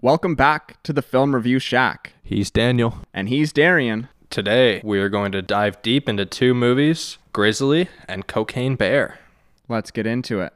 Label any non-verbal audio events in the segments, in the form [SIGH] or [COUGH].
Welcome back to the Film Review Shack. He's Daniel. And he's Darian. Today, we are going to dive deep into two movies Grizzly and Cocaine Bear. Let's get into it.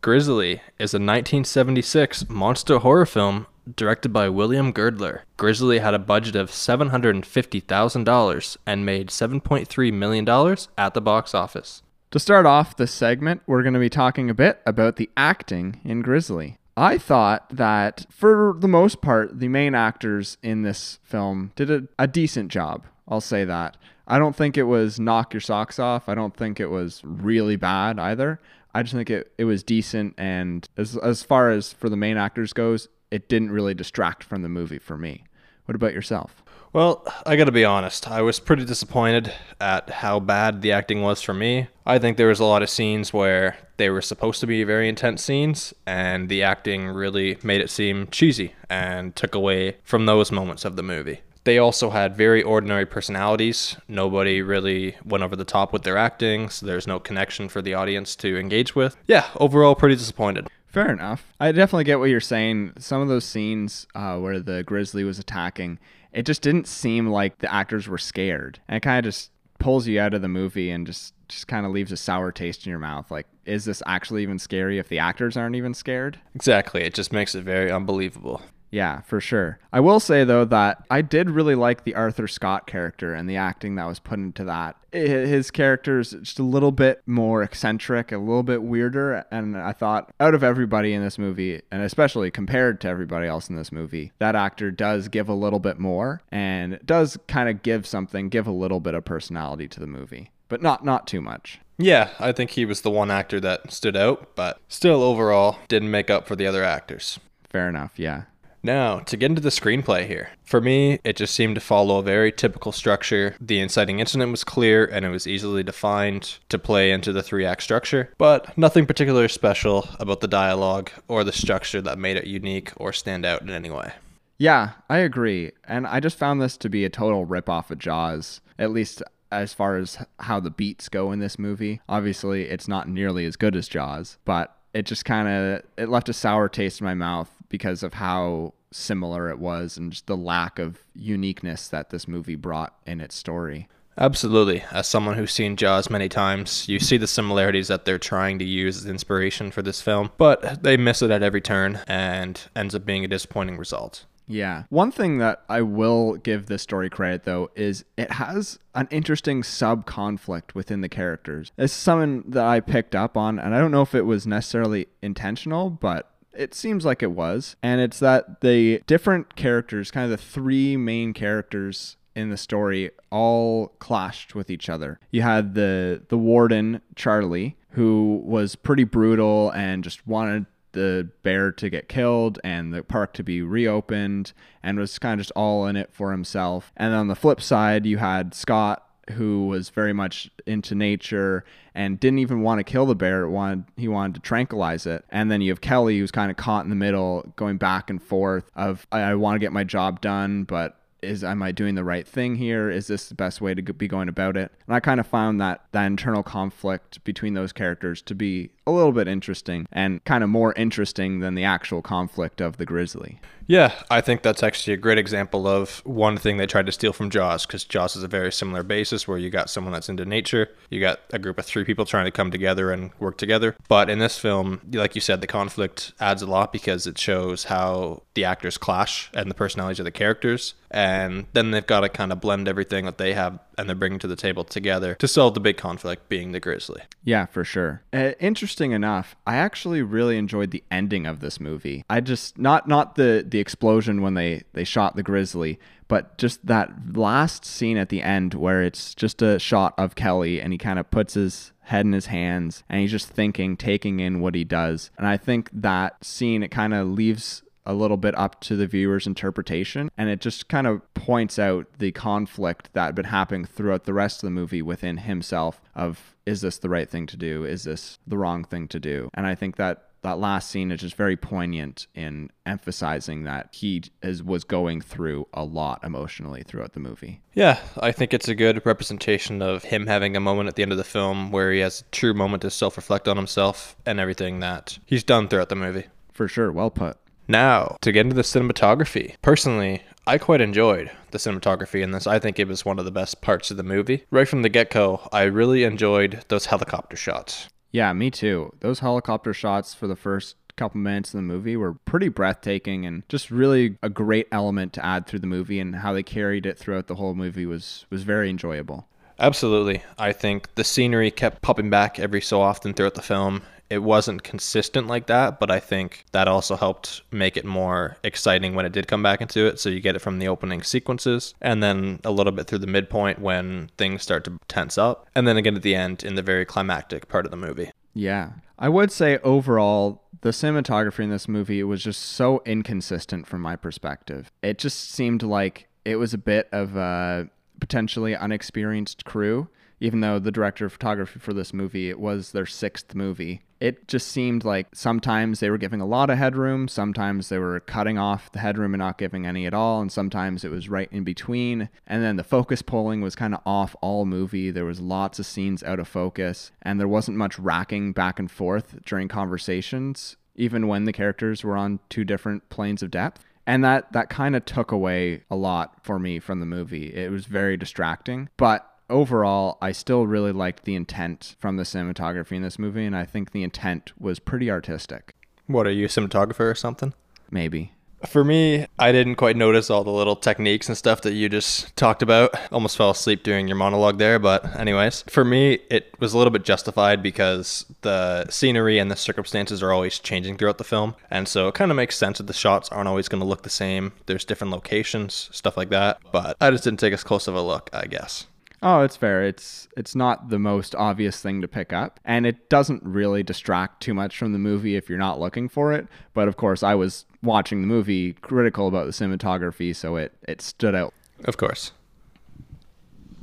Grizzly is a 1976 monster horror film directed by William Girdler. Grizzly had a budget of $750,000 and made $7.3 million at the box office. To start off this segment, we're going to be talking a bit about the acting in Grizzly. I thought that for the most part, the main actors in this film did a, a decent job. I'll say that. I don't think it was knock your socks off. I don't think it was really bad either. I just think it, it was decent and as as far as for the main actors goes, it didn't really distract from the movie for me. What about yourself? Well, I gotta be honest. I was pretty disappointed at how bad the acting was for me. I think there was a lot of scenes where they were supposed to be very intense scenes, and the acting really made it seem cheesy and took away from those moments of the movie. They also had very ordinary personalities. Nobody really went over the top with their acting, so there's no connection for the audience to engage with. Yeah, overall, pretty disappointed. Fair enough. I definitely get what you're saying. Some of those scenes uh, where the grizzly was attacking, it just didn't seem like the actors were scared. And it kind of just pulls you out of the movie and just just kind of leaves a sour taste in your mouth. Like, is this actually even scary if the actors aren't even scared? Exactly. It just makes it very unbelievable. Yeah, for sure. I will say though that I did really like the Arthur Scott character and the acting that was put into that. His character is just a little bit more eccentric, a little bit weirder, and I thought out of everybody in this movie, and especially compared to everybody else in this movie, that actor does give a little bit more and does kind of give something, give a little bit of personality to the movie, but not not too much. Yeah, I think he was the one actor that stood out, but still overall didn't make up for the other actors. Fair enough, yeah. Now, to get into the screenplay here. For me, it just seemed to follow a very typical structure. The inciting incident was clear and it was easily defined to play into the three act structure, but nothing particularly special about the dialogue or the structure that made it unique or stand out in any way. Yeah, I agree. And I just found this to be a total ripoff of Jaws, at least as far as how the beats go in this movie. Obviously, it's not nearly as good as Jaws, but it just kind of it left a sour taste in my mouth because of how similar it was and just the lack of uniqueness that this movie brought in its story. Absolutely. As someone who's seen Jaws many times, you see the similarities that they're trying to use as inspiration for this film, but they miss it at every turn and ends up being a disappointing result. Yeah. One thing that I will give this story credit though is it has an interesting sub conflict within the characters. It's something that I picked up on, and I don't know if it was necessarily intentional, but it seems like it was. And it's that the different characters, kind of the three main characters in the story all clashed with each other. You had the the warden Charlie who was pretty brutal and just wanted the bear to get killed and the park to be reopened and was kind of just all in it for himself. And on the flip side, you had Scott who was very much into nature and didn't even want to kill the bear. Wanted he wanted to tranquilize it. And then you have Kelly who's kind of caught in the middle, going back and forth of I, I want to get my job done, but is am I doing the right thing here? Is this the best way to be going about it? And I kind of found that that internal conflict between those characters to be a little bit interesting and kind of more interesting than the actual conflict of the grizzly. Yeah, I think that's actually a great example of one thing they tried to steal from Jaws because Jaws is a very similar basis where you got someone that's into nature, you got a group of three people trying to come together and work together. But in this film, like you said, the conflict adds a lot because it shows how the actors clash and the personalities of the characters. And then they've got to kind of blend everything that they have and they're bringing to the table together to solve the big conflict being the grizzly. Yeah, for sure. Uh, interesting enough, I actually really enjoyed the ending of this movie. I just not not the the explosion when they they shot the grizzly, but just that last scene at the end where it's just a shot of Kelly and he kind of puts his head in his hands and he's just thinking, taking in what he does. And I think that scene it kind of leaves a little bit up to the viewer's interpretation. And it just kind of points out the conflict that had been happening throughout the rest of the movie within himself of is this the right thing to do? Is this the wrong thing to do? And I think that that last scene is just very poignant in emphasizing that he is was going through a lot emotionally throughout the movie. Yeah, I think it's a good representation of him having a moment at the end of the film where he has a true moment to self-reflect on himself and everything that he's done throughout the movie. For sure, well put. Now, to get into the cinematography. Personally, I quite enjoyed the cinematography in this. I think it was one of the best parts of the movie. Right from the get go, I really enjoyed those helicopter shots. Yeah, me too. Those helicopter shots for the first couple minutes of the movie were pretty breathtaking and just really a great element to add through the movie and how they carried it throughout the whole movie was was very enjoyable. Absolutely. I think the scenery kept popping back every so often throughout the film. It wasn't consistent like that, but I think that also helped make it more exciting when it did come back into it. So you get it from the opening sequences and then a little bit through the midpoint when things start to tense up, and then again at the end in the very climactic part of the movie. Yeah. I would say overall, the cinematography in this movie was just so inconsistent from my perspective. It just seemed like it was a bit of a potentially unexperienced crew even though the director of photography for this movie it was their sixth movie it just seemed like sometimes they were giving a lot of headroom sometimes they were cutting off the headroom and not giving any at all and sometimes it was right in between. And then the focus pulling was kind of off all movie. There was lots of scenes out of focus and there wasn't much racking back and forth during conversations even when the characters were on two different planes of depth. And that that kind of took away a lot for me from the movie. It was very distracting but overall, I still really liked the intent from the cinematography in this movie, and I think the intent was pretty artistic. What are you, a cinematographer or something? Maybe. For me, I didn't quite notice all the little techniques and stuff that you just talked about. Almost fell asleep during your monologue there, but anyways, for me, it was a little bit justified because the scenery and the circumstances are always changing throughout the film. And so it kind of makes sense that the shots aren't always going to look the same. There's different locations, stuff like that. But I just didn't take as close of a look, I guess. Oh, it's fair. It's it's not the most obvious thing to pick up, and it doesn't really distract too much from the movie if you're not looking for it. But of course, I was watching the movie critical about the cinematography, so it it stood out. Of course.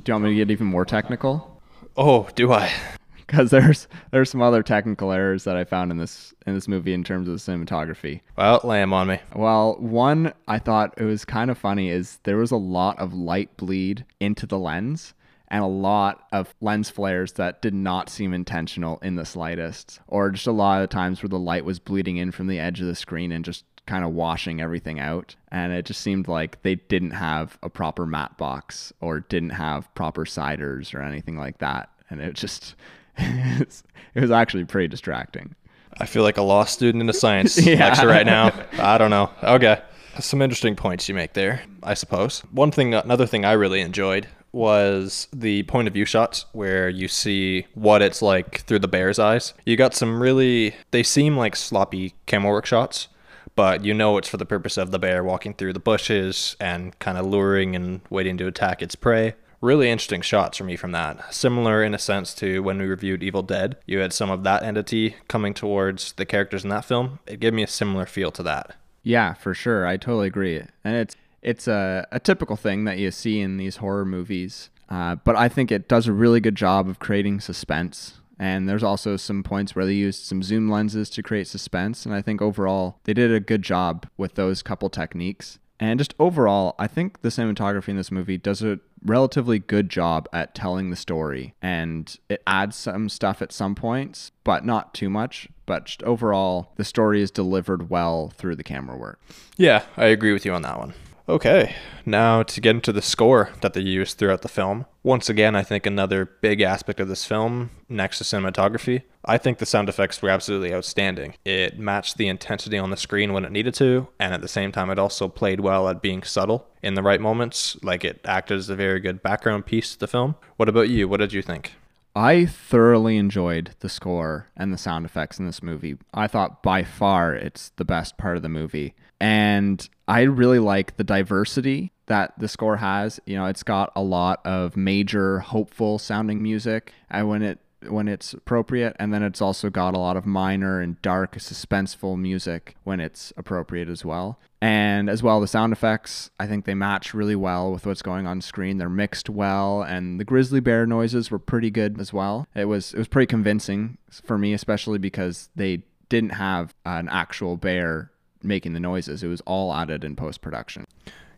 Do you want me to get even more technical? Oh, do I? [LAUGHS] Because there's there's some other technical errors that I found in this in this movie in terms of the cinematography. Well, lay 'em on me. Well, one I thought it was kind of funny is there was a lot of light bleed into the lens and a lot of lens flares that did not seem intentional in the slightest, or just a lot of times where the light was bleeding in from the edge of the screen and just kind of washing everything out. And it just seemed like they didn't have a proper matte box or didn't have proper siders or anything like that. And it just, [LAUGHS] it was actually pretty distracting. I feel like a law student in a science [LAUGHS] yeah. lecture right now. I don't know. Okay. Some interesting points you make there, I suppose. One thing, another thing I really enjoyed was the point of view shots where you see what it's like through the bear's eyes. You got some really, they seem like sloppy camera work shots, but you know it's for the purpose of the bear walking through the bushes and kind of luring and waiting to attack its prey. Really interesting shots for me from that. Similar in a sense to when we reviewed Evil Dead. You had some of that entity coming towards the characters in that film. It gave me a similar feel to that. Yeah, for sure. I totally agree. And it's it's a, a typical thing that you see in these horror movies. Uh, but I think it does a really good job of creating suspense. And there's also some points where they used some zoom lenses to create suspense. And I think overall, they did a good job with those couple techniques. And just overall, I think the cinematography in this movie does a relatively good job at telling the story. And it adds some stuff at some points, but not too much. But just overall, the story is delivered well through the camera work. Yeah, I agree with you on that one. Okay, now to get into the score that they used throughout the film. Once again, I think another big aspect of this film, next to cinematography, I think the sound effects were absolutely outstanding. It matched the intensity on the screen when it needed to, and at the same time, it also played well at being subtle in the right moments. Like it acted as a very good background piece to the film. What about you? What did you think? I thoroughly enjoyed the score and the sound effects in this movie. I thought by far it's the best part of the movie. And I really like the diversity that the score has. You know, it's got a lot of major, hopeful sounding music. And when it when it's appropriate, and then it's also got a lot of minor and dark, suspenseful music when it's appropriate as well. And as well, the sound effects, I think they match really well with what's going on screen. They're mixed well, and the grizzly bear noises were pretty good as well. It was it was pretty convincing for me, especially because they didn't have an actual bear making the noises. It was all added in post production.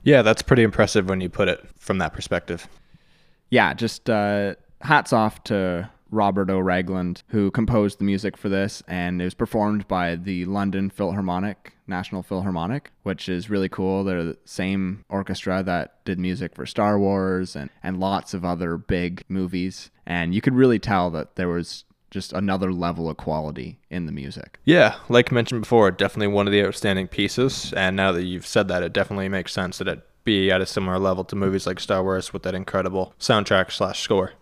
Yeah, that's pretty impressive when you put it from that perspective. Yeah, just uh, hats off to Robert O. Ragland, who composed the music for this, and it was performed by the London Philharmonic, National Philharmonic, which is really cool. They're the same orchestra that did music for Star Wars and, and lots of other big movies. And you could really tell that there was just another level of quality in the music. Yeah, like mentioned before, definitely one of the outstanding pieces. And now that you've said that, it definitely makes sense that it be at a similar level to movies like Star Wars with that incredible soundtrack slash score.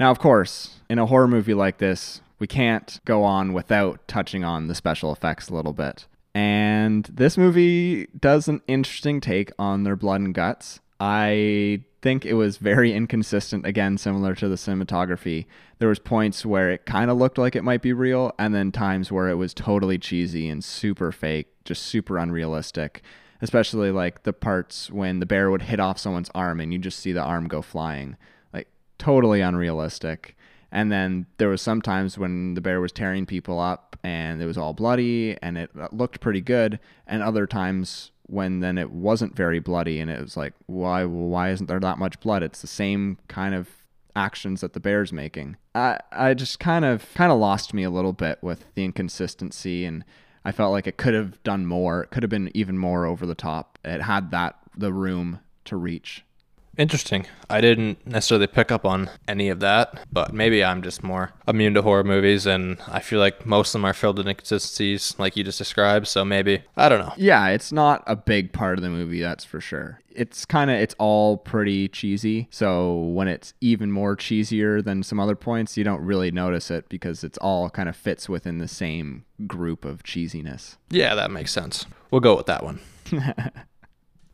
Now, of course, in a horror movie like this, we can't go on without touching on the special effects a little bit. And this movie does an interesting take on their blood and guts. I think it was very inconsistent again similar to the cinematography there was points where it kind of looked like it might be real and then times where it was totally cheesy and super fake just super unrealistic especially like the parts when the bear would hit off someone's arm and you just see the arm go flying totally unrealistic. And then there was sometimes when the bear was tearing people up and it was all bloody and it uh, looked pretty good. And other times when then it wasn't very bloody and it was like why why isn't there that much blood? It's the same kind of actions that the bear's making. I i just kind of kind of lost me a little bit with the inconsistency and i felt like it could have done more. It could have been even more over the top. It had that the room to reach Interesting. I didn't necessarily pick up on any of that, but maybe I'm just more immune to horror movies, and I feel like most of them are filled with inconsistencies, like you just described. So maybe I don't know. Yeah, it's not a big part of the movie, that's for sure. It's kind of it's all pretty cheesy. So when it's even more cheesier than some other points, you don't really notice it because it's all kind of fits within the same group of cheesiness. Yeah, that makes sense. We'll go with that one. [LAUGHS]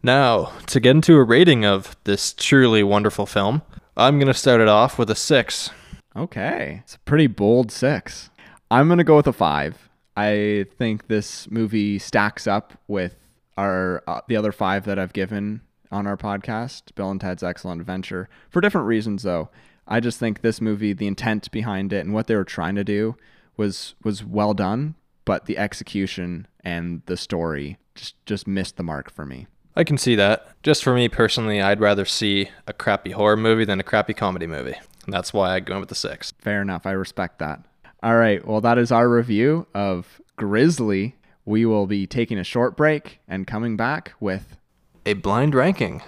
Now, to get into a rating of this truly wonderful film, I'm going to start it off with a six. Okay. It's a pretty bold six. I'm going to go with a five. I think this movie stacks up with our uh, the other five that I've given on our podcast, Bill and Ted's Excellent Adventure, for different reasons though. I just think this movie, the intent behind it and what they were trying to do was was well done, but the execution and the story just just missed the mark for me. I can see that. Just for me personally, I'd rather see a crappy horror movie than a crappy comedy movie. And that's why I go with the six. Fair enough. I respect that. All right. Well, that is our review of Grizzly. We will be taking a short break and coming back with a blind ranking.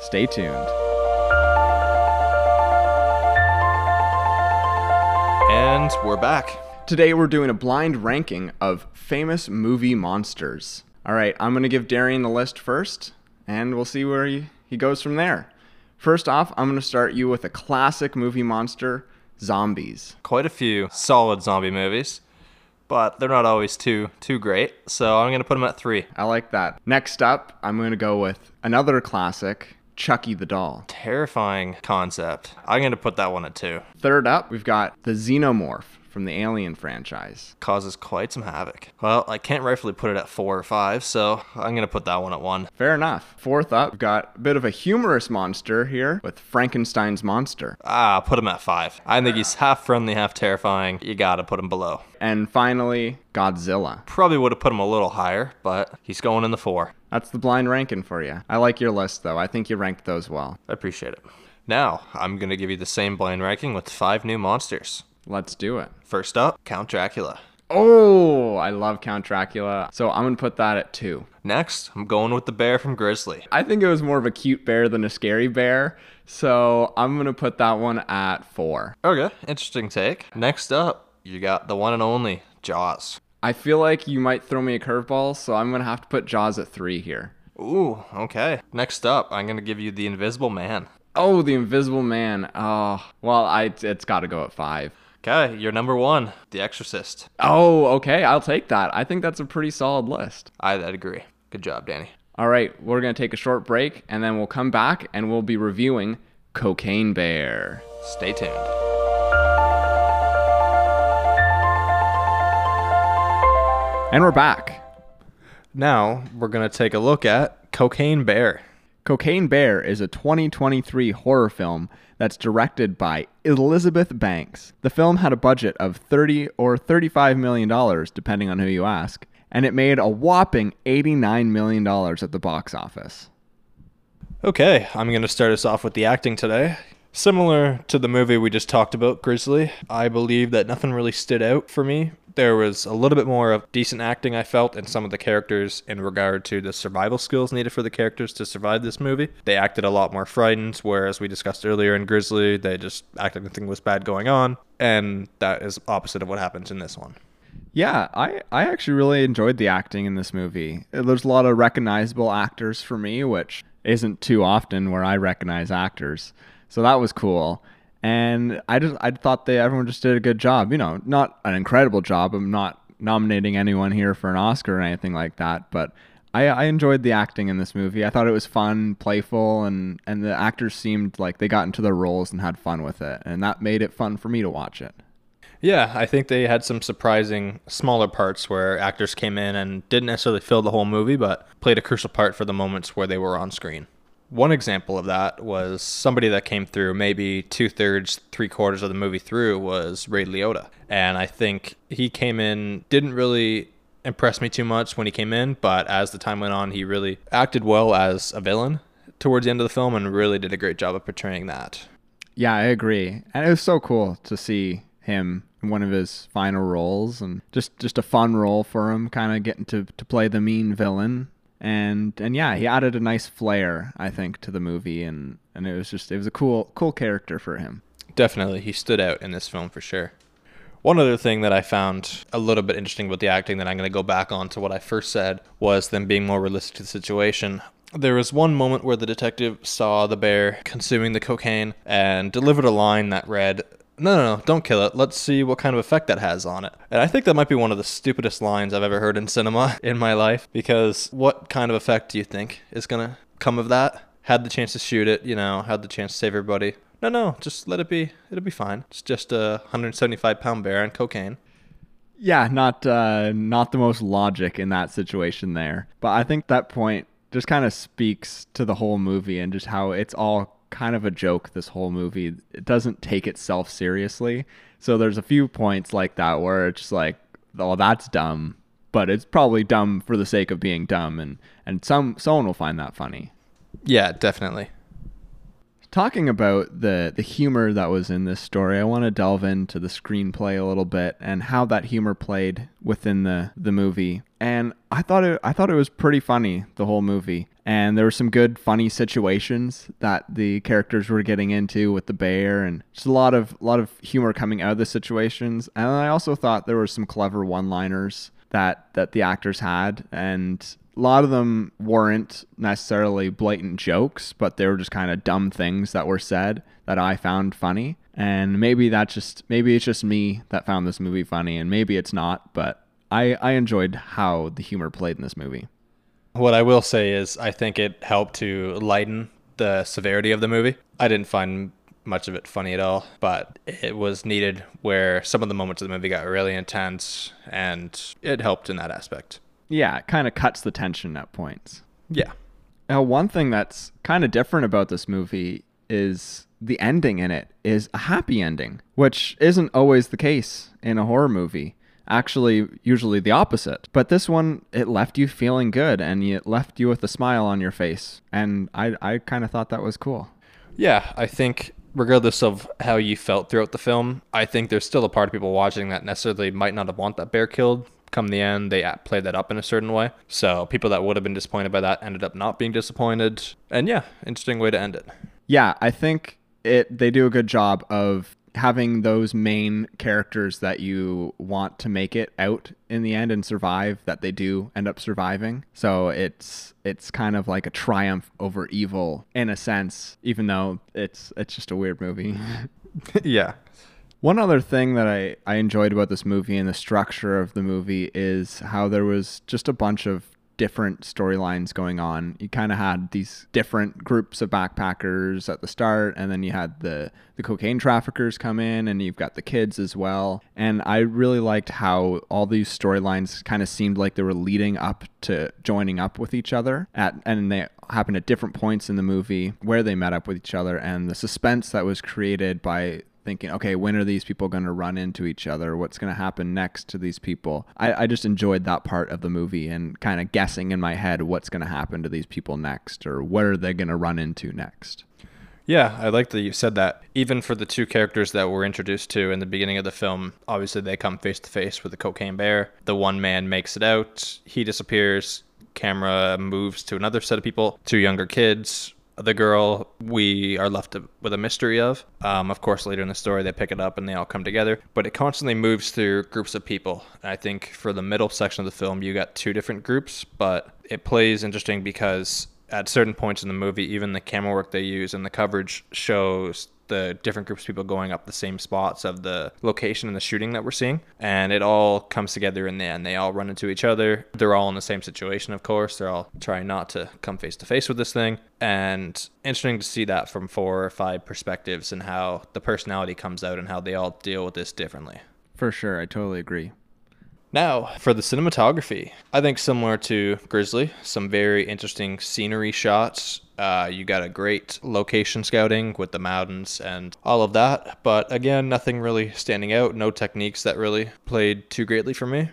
Stay tuned. And we're back. Today we're doing a blind ranking of famous movie monsters. All right, I'm going to give Darian the list first, and we'll see where he, he goes from there. First off, I'm going to start you with a classic movie monster, zombies. Quite a few solid zombie movies, but they're not always too too great. So I'm going to put them at 3. I like that. Next up, I'm going to go with another classic, Chucky the doll. Terrifying concept. I'm going to put that one at 2. Third up, we've got the Xenomorph from the Alien franchise. Causes quite some havoc. Well, I can't rightfully put it at four or five, so I'm going to put that one at one. Fair enough. Fourth up, we've got a bit of a humorous monster here with Frankenstein's monster. Ah, put him at five. I think he's half friendly, half terrifying. You got to put him below. And finally, Godzilla. Probably would have put him a little higher, but he's going in the four. That's the blind ranking for you. I like your list, though. I think you ranked those well. I appreciate it. Now, I'm going to give you the same blind ranking with five new monsters. Let's do it. First up, Count Dracula. Oh, I love Count Dracula. So I'm going to put that at two. Next, I'm going with the bear from Grizzly. I think it was more of a cute bear than a scary bear. So I'm going to put that one at four. Okay, interesting take. Next up, you got the one and only Jaws. I feel like you might throw me a curveball, so I'm going to have to put Jaws at three here. Ooh, okay. Next up, I'm going to give you The Invisible Man. Oh, The Invisible Man. Oh, well, I, it's got to go at five. Okay, you're number one, The Exorcist. Oh, okay, I'll take that. I think that's a pretty solid list. I, I'd agree. Good job, Danny. All right, we're going to take a short break and then we'll come back and we'll be reviewing Cocaine Bear. Stay tuned. And we're back. Now, we're going to take a look at Cocaine Bear. Cocaine Bear is a 2023 horror film that's directed by Elizabeth Banks. The film had a budget of 30 or 35 million dollars depending on who you ask, and it made a whopping 89 million dollars at the box office. Okay, I'm going to start us off with the acting today. Similar to the movie we just talked about, Grizzly, I believe that nothing really stood out for me. There was a little bit more of decent acting, I felt, in some of the characters in regard to the survival skills needed for the characters to survive this movie. They acted a lot more frightened, whereas we discussed earlier in Grizzly, they just acted like nothing was bad going on. And that is opposite of what happens in this one. Yeah, I, I actually really enjoyed the acting in this movie. There's a lot of recognizable actors for me, which isn't too often where I recognize actors. So that was cool. And I just I thought they everyone just did a good job. You know, not an incredible job. I'm not nominating anyone here for an Oscar or anything like that, but I, I enjoyed the acting in this movie. I thought it was fun, playful, and and the actors seemed like they got into their roles and had fun with it, and that made it fun for me to watch it. Yeah, I think they had some surprising smaller parts where actors came in and didn't necessarily fill the whole movie, but played a crucial part for the moments where they were on screen. One example of that was somebody that came through maybe two thirds, three quarters of the movie through was Ray Liotta. And I think he came in, didn't really impress me too much when he came in, but as the time went on, he really acted well as a villain towards the end of the film and really did a great job of portraying that. Yeah, I agree. And it was so cool to see him in one of his final roles and just just a fun role for him kind of getting to, to play the mean villain and and yeah, he added a nice flair, I think, to the movie, and and it was just it was a cool cool character for him. Definitely, he stood out in this film for sure. One other thing that I found a little bit interesting about the acting that I'm going to go back on to what I first said was them being more realistic to the situation. There was one moment where the detective saw the bear consuming the cocaine and delivered a line that read, no, no, no, don't kill it. Let's see what kind of effect that has on it. And I think that might be one of the stupidest lines I've ever heard in cinema [LAUGHS] in my life because what kind of effect do you think is going to come of that? Had the chance to shoot it, you know, had the chance to save everybody. No, no, just let it be. It'll be fine. It's just a 175 pound bear and cocaine. Yeah, not uh, not the most logic in that situation there. But I think that point just kind of speaks to the whole movie and just how it's all kind of a joke this whole movie. It doesn't take itself seriously. So there's a few points like that where it's just like oh that's dumb but it's probably dumb for the sake of being dumb and and some someone will find that funny. Yeah definitely talking about the the humor that was in this story, I want to delve into the screenplay a little bit and how that humor played within the the movie. And I thought it I thought it was pretty funny the whole movie. And there were some good funny situations that the characters were getting into with the bear and just a lot of lot of humor coming out of the situations. And I also thought there were some clever one-liners that that the actors had and a lot of them weren't necessarily blatant jokes, but they were just kind of dumb things that were said that I found funny. And maybe that's just maybe it's just me that found this movie funny, and maybe it's not. But I I enjoyed how the humor played in this movie. What I will say is I think it helped to lighten the severity of the movie. I didn't find much of it funny at all, but it was needed where some of the moments of the movie got really intense, and it helped in that aspect. Yeah, it kind of cuts the tension at points. Yeah. Now, one thing that's kind of different about this movie is the ending in it is a happy ending, which isn't always the case in a horror movie. Actually, usually the opposite. But this one, it left you feeling good and it left you with a smile on your face. And I, I kind of thought that was cool. Yeah, I think regardless of how you felt throughout the film, I think there's still a part of people watching that necessarily might not have want that bear killed, come the end, they played that up in a certain way. So people that would have been disappointed by that ended up not being disappointed. And yeah, interesting way to end it. Yeah, I think it they do a good job of having those main characters that you want to make it out in the end and survive that they do end up surviving. So it's it's kind of like a triumph over evil in a sense, even though it's it's just a weird movie. [LAUGHS] yeah. One other thing that I, I enjoyed about this movie and the structure of the movie is how there was just a bunch of different storylines going on. You kind of had these different groups of backpackers at the start, and then you had the, the cocaine traffickers come in, and you've got the kids as well. And I really liked how all these storylines kind of seemed like they were leading up to joining up with each other at, and they happened at different points in the movie where they met up with each other, and the suspense that was created by thinking, okay, when are these people going to run into each other? What's going to happen next to these people? I, I just enjoyed that part of the movie and kind of guessing in my head what's going to happen to these people next or what are they going to run into next. Yeah, I like that you said that. Even for the two characters that we're introduced to in the beginning of the film, obviously they come face to face with the cocaine bear. The one man makes it out, he disappears, camera moves to another set of people, two younger kids. The girl we are left with a mystery of. Um, of course, later in the story, they pick it up and they all come together. But it constantly moves through groups of people. I think for the middle section of the film, you got two different groups, but it plays interesting because at certain points in the movie, even the camera work they use and the coverage shows the different groups of people going up the same spots of the location and the shooting that we're seeing. And it all comes together in the end. They all run into each other. They're all in the same situation, of course. They're all trying not to come face to face with this thing. And interesting to see that from four or five perspectives and how the personality comes out and how they all deal with this differently. For sure. I totally agree. Now, for the cinematography, I think similar to Grizzly, some very interesting scenery shots. Uh, you got a great location scouting with the mountains and all of that. But again, nothing really standing out, no techniques that really played too greatly for me.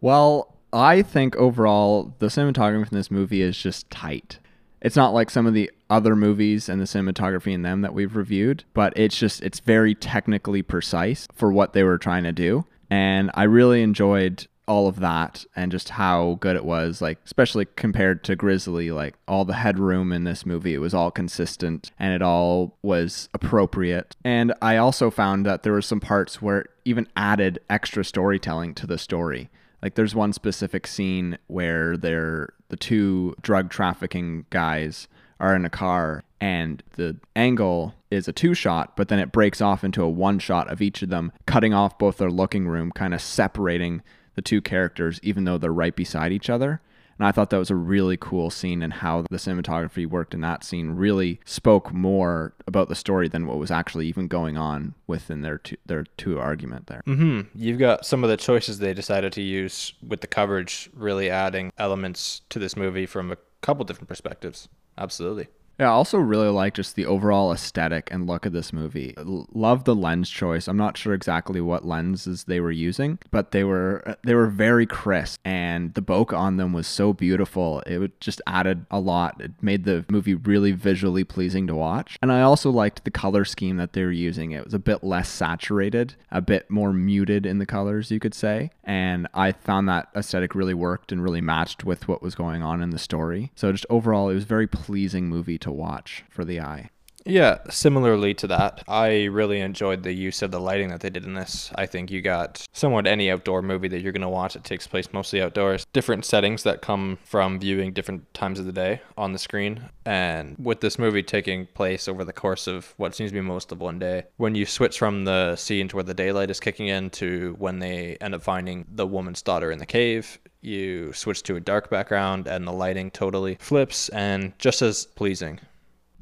Well, I think overall, the cinematography in this movie is just tight. It's not like some of the other movies and the cinematography in them that we've reviewed, but it's just, it's very technically precise for what they were trying to do. And I really enjoyed all of that and just how good it was like especially compared to grizzly like all the headroom in this movie it was all consistent and it all was appropriate. And i also found that there were some parts where it even added extra storytelling to the story. Like there's one specific scene where they're the two drug trafficking guys are in a car and the angle is a two shot, but then it breaks off into a one shot of each of them, cutting off both their looking room, kind of separating the two characters, even though they're right beside each other. And I thought that was a really cool scene, and how the cinematography worked in that scene really spoke more about the story than what was actually even going on within their two, their two argument there. Mm-hmm. You've got some of the choices they decided to use with the coverage, really adding elements to this movie from a couple different perspectives. Absolutely. Yeah, I also really like just the overall aesthetic and look of this movie. love the lens choice. I'm not sure exactly what lenses they were using, but they were uh, they were very crisp and the bokeh on them was so beautiful. It just added a lot. It made the movie really visually pleasing to watch. And I also liked the color scheme that they were using. It was a bit less saturated, a bit more muted in the colors, you could say. And I found that aesthetic really worked and really matched with what was going on in the story. So just overall, it was a very pleasing movie to watch for the eye. Yeah, similarly to that, I really enjoyed the use of the lighting that they did in this. I think you got somewhat any outdoor movie that you're going to watch. It takes place mostly outdoors. Different settings that come from viewing different times of the day on the screen. And with this movie taking place over the course of what seems to be most of one day, when you switch from the scene to where the daylight is kicking in to when they end up finding the woman's daughter in the cave, you switch to a dark background and the lighting totally flips and just as pleasing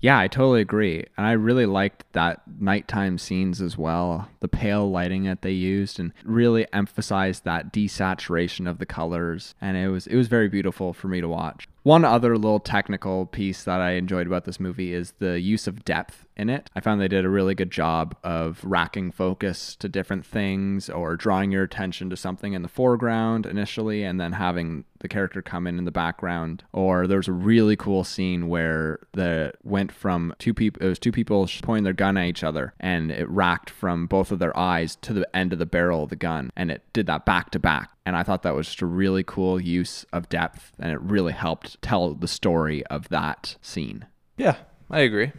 yeah, I totally agree. And I really liked that nighttime scenes as well. The pale lighting that they used and really emphasized that desaturation of the colors. And it was it was very beautiful for me to watch. One other little technical piece that I enjoyed about this movie is the use of depth in it. I found they did a really good job of racking focus to different things or drawing your attention to something in the foreground initially and then having the character come in in the background. Or there's a really cool scene where the went from two people, it was two people pointing their gun at each other and it racked from both of their eyes to the end of the barrel of the gun and it did that back to back and I thought that was just a really cool use of depth, and it really helped tell the story of that scene. Yeah, I agree.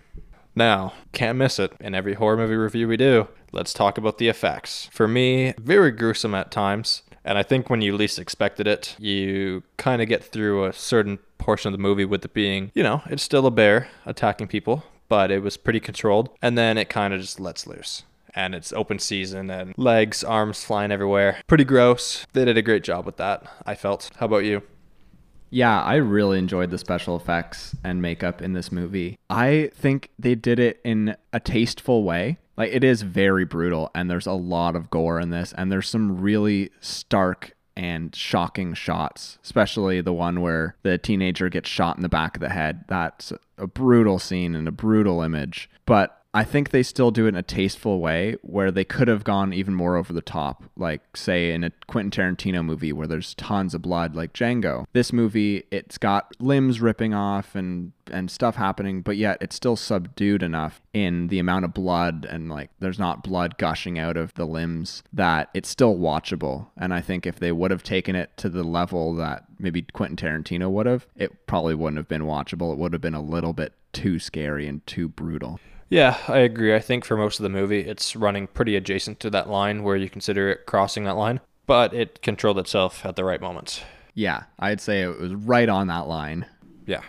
Now, can't miss it. In every horror movie review we do, let's talk about the effects. For me, very gruesome at times. And I think when you least expected it, you kind of get through a certain portion of the movie with it being, you know, it's still a bear attacking people, but it was pretty controlled. And then it kind of just lets loose and it's open season and legs, arms flying everywhere. Pretty gross. They did a great job with that, I felt. How about you? Yeah, I really enjoyed the special effects and makeup in this movie. I think they did it in a tasteful way. Like, it is very brutal, and there's a lot of gore in this, and there's some really stark and shocking shots, especially the one where the teenager gets shot in the back of the head. That's a brutal scene and a brutal image. But I think they still do it in a tasteful way where they could have gone even more over the top, like, say, in a Quentin Tarantino movie where there's tons of blood, like Django. This movie, it's got limbs ripping off and and stuff happening, but yet it's still subdued enough in the amount of blood and like there's not blood gushing out of the limbs that it's still watchable. And I think if they would have taken it to the level that maybe Quentin Tarantino would have, it probably wouldn't have been watchable. It would have been a little bit too scary and too brutal. Yeah, I agree. I think for most of the movie, it's running pretty adjacent to that line where you consider it crossing that line, but it controlled itself at the right moments. Yeah, I'd say it was right on that line. Yeah.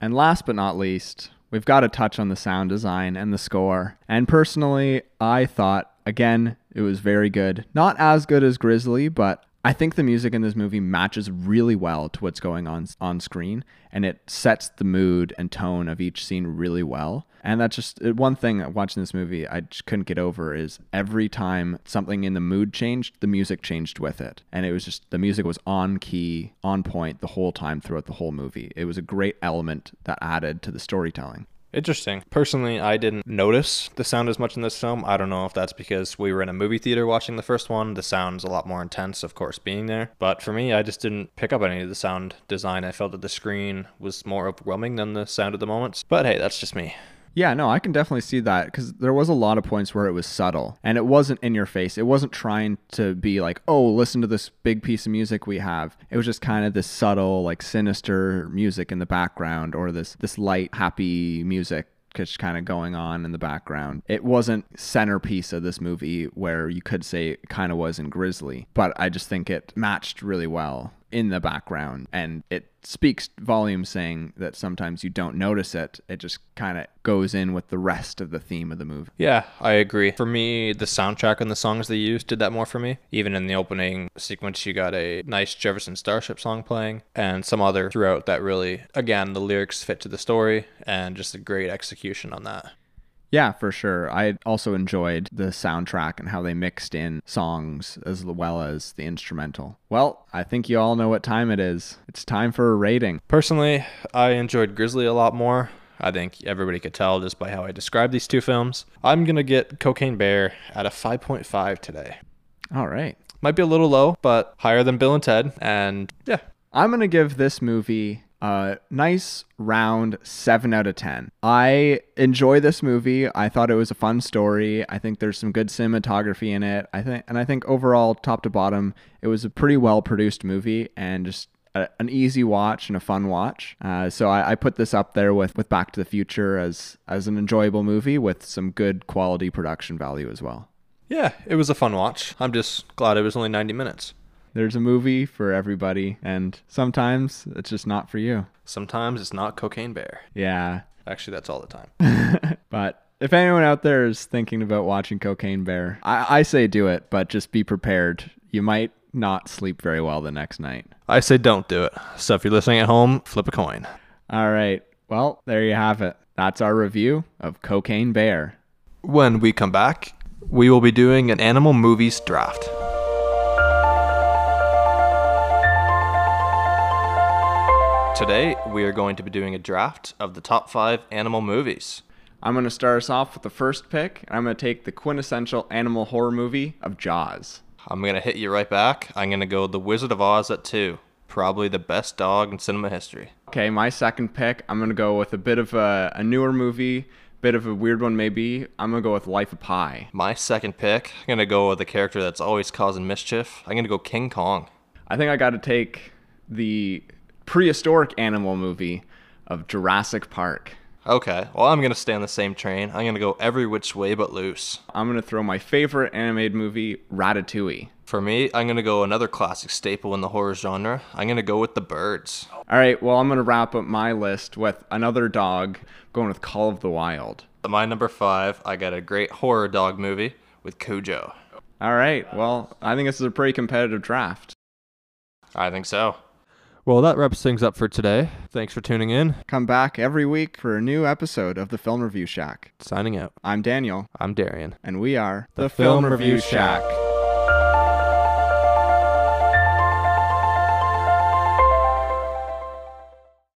And last but not least, we've got to touch on the sound design and the score. And personally, I thought, again, it was very good. Not as good as Grizzly, but I think the music in this movie matches really well to what's going on on screen and it sets the mood and tone of each scene really well. And that's just uh, one thing watching this movie I just couldn't get over is every time something in the mood changed, the music changed with it. And it was just the music was on key, on point the whole time throughout the whole movie. It was a great element that added to the storytelling. Interesting. Personally, I didn't notice the sound as much in this film. I don't know if that's because we were in a movie theater watching the first one. The sound's a lot more intense, of course, being there. But for me, I just didn't pick up any of the sound design. I felt that the screen was more overwhelming than the sound at the moments. But hey, that's just me. Yeah, no, I can definitely see that because there was a lot of points where it was subtle and it wasn't in your face. It wasn't trying to be like, oh, listen to this big piece of music we have. It was just kind of this subtle, like sinister music in the background or this this light, happy music just kind of going on in the background. It wasn't centerpiece of this movie where you could say it kind of was in Grizzly, but I just think it matched really well in the background and it speaks volumes saying that sometimes you don't notice it it just kind of goes in with the rest of the theme of the movie Yeah, I agree. For me, the soundtrack and the songs they used did that more for me. Even in the opening sequence, you got a nice Jefferson Starship song playing and some other throughout that really, again, the lyrics fit to the story and just a great execution on that. Yeah for sure i also enjoyed the soundtrack and how they mixed in songs as well as the instrumental well i think you all know what time it is it's time for a rating Personally, I enjoyed Grizzly a lot more. I think everybody could tell just by how I described these two films. I'm going to get Cocaine Bear at a 5.5 today. all right Might be a little low, but higher than Bill and Ted. And yeah, I'm going to give this movie a nice round 7 out of 10. I enjoy this movie. I thought it was a fun story. I think there's some good cinematography in it. I think and I think overall top to bottom it was a pretty well produced movie and just a, an easy watch and a fun watch. Uh, so I, I put this up there with, with Back to the Future as as an enjoyable movie with some good quality production value as well. yeah, it was a fun watch. I'm just glad it was only 90 minutes. There's a movie for everybody, and sometimes it's just not for you. Sometimes it's not Cocaine Bear. Yeah, Actually, that's all the time. [LAUGHS] but if anyone out there is thinking about watching Cocaine Bear, I, I say do it, but just be prepared. You might not sleep very well the next night. I say don't do it. So if you're listening at home, flip a coin. All right. Well, there you have it. That's our review of Cocaine Bear. When we come back, we will be doing an animal movies draft. Today, we are going to be doing a draft of the top five animal movies. I'm going to start us off with the first pick. and I'm going to take the quintessential animal horror movie of Jaws. I'm going to hit you right back. I'm going to go The Wizard of Oz at two. Probably the best dog in cinema history. Okay, my second pick, I'm going to go with a bit of a, a newer movie, bit of a weird one maybe. I'm going to go with Life of Pi. My second pick, I'm going to go with a character that's always causing mischief. I'm going to go King Kong. I think I got to take the prehistoric animal movie of Jurassic Park. Okay, well, I'm going to stay on the same train. I'm going to go Every Which Way But Loose. I'm going to throw my favorite animated movie, Ratatouille. For me, I'm going to go another classic staple in the horror genre. I'm going to go with The Birds. All right, well, I'm going to wrap up my list with another dog, going with Call of the Wild. My number five, I got a great horror dog movie with Cujo. All right, well, I think this is a pretty competitive draft. I think so. Well, that wraps things up for today. Thanks for tuning in. Come back every week for a new episode of the Film Review Shack. Signing out. I'm Daniel, I'm Darian. and we are The Film Review Shack.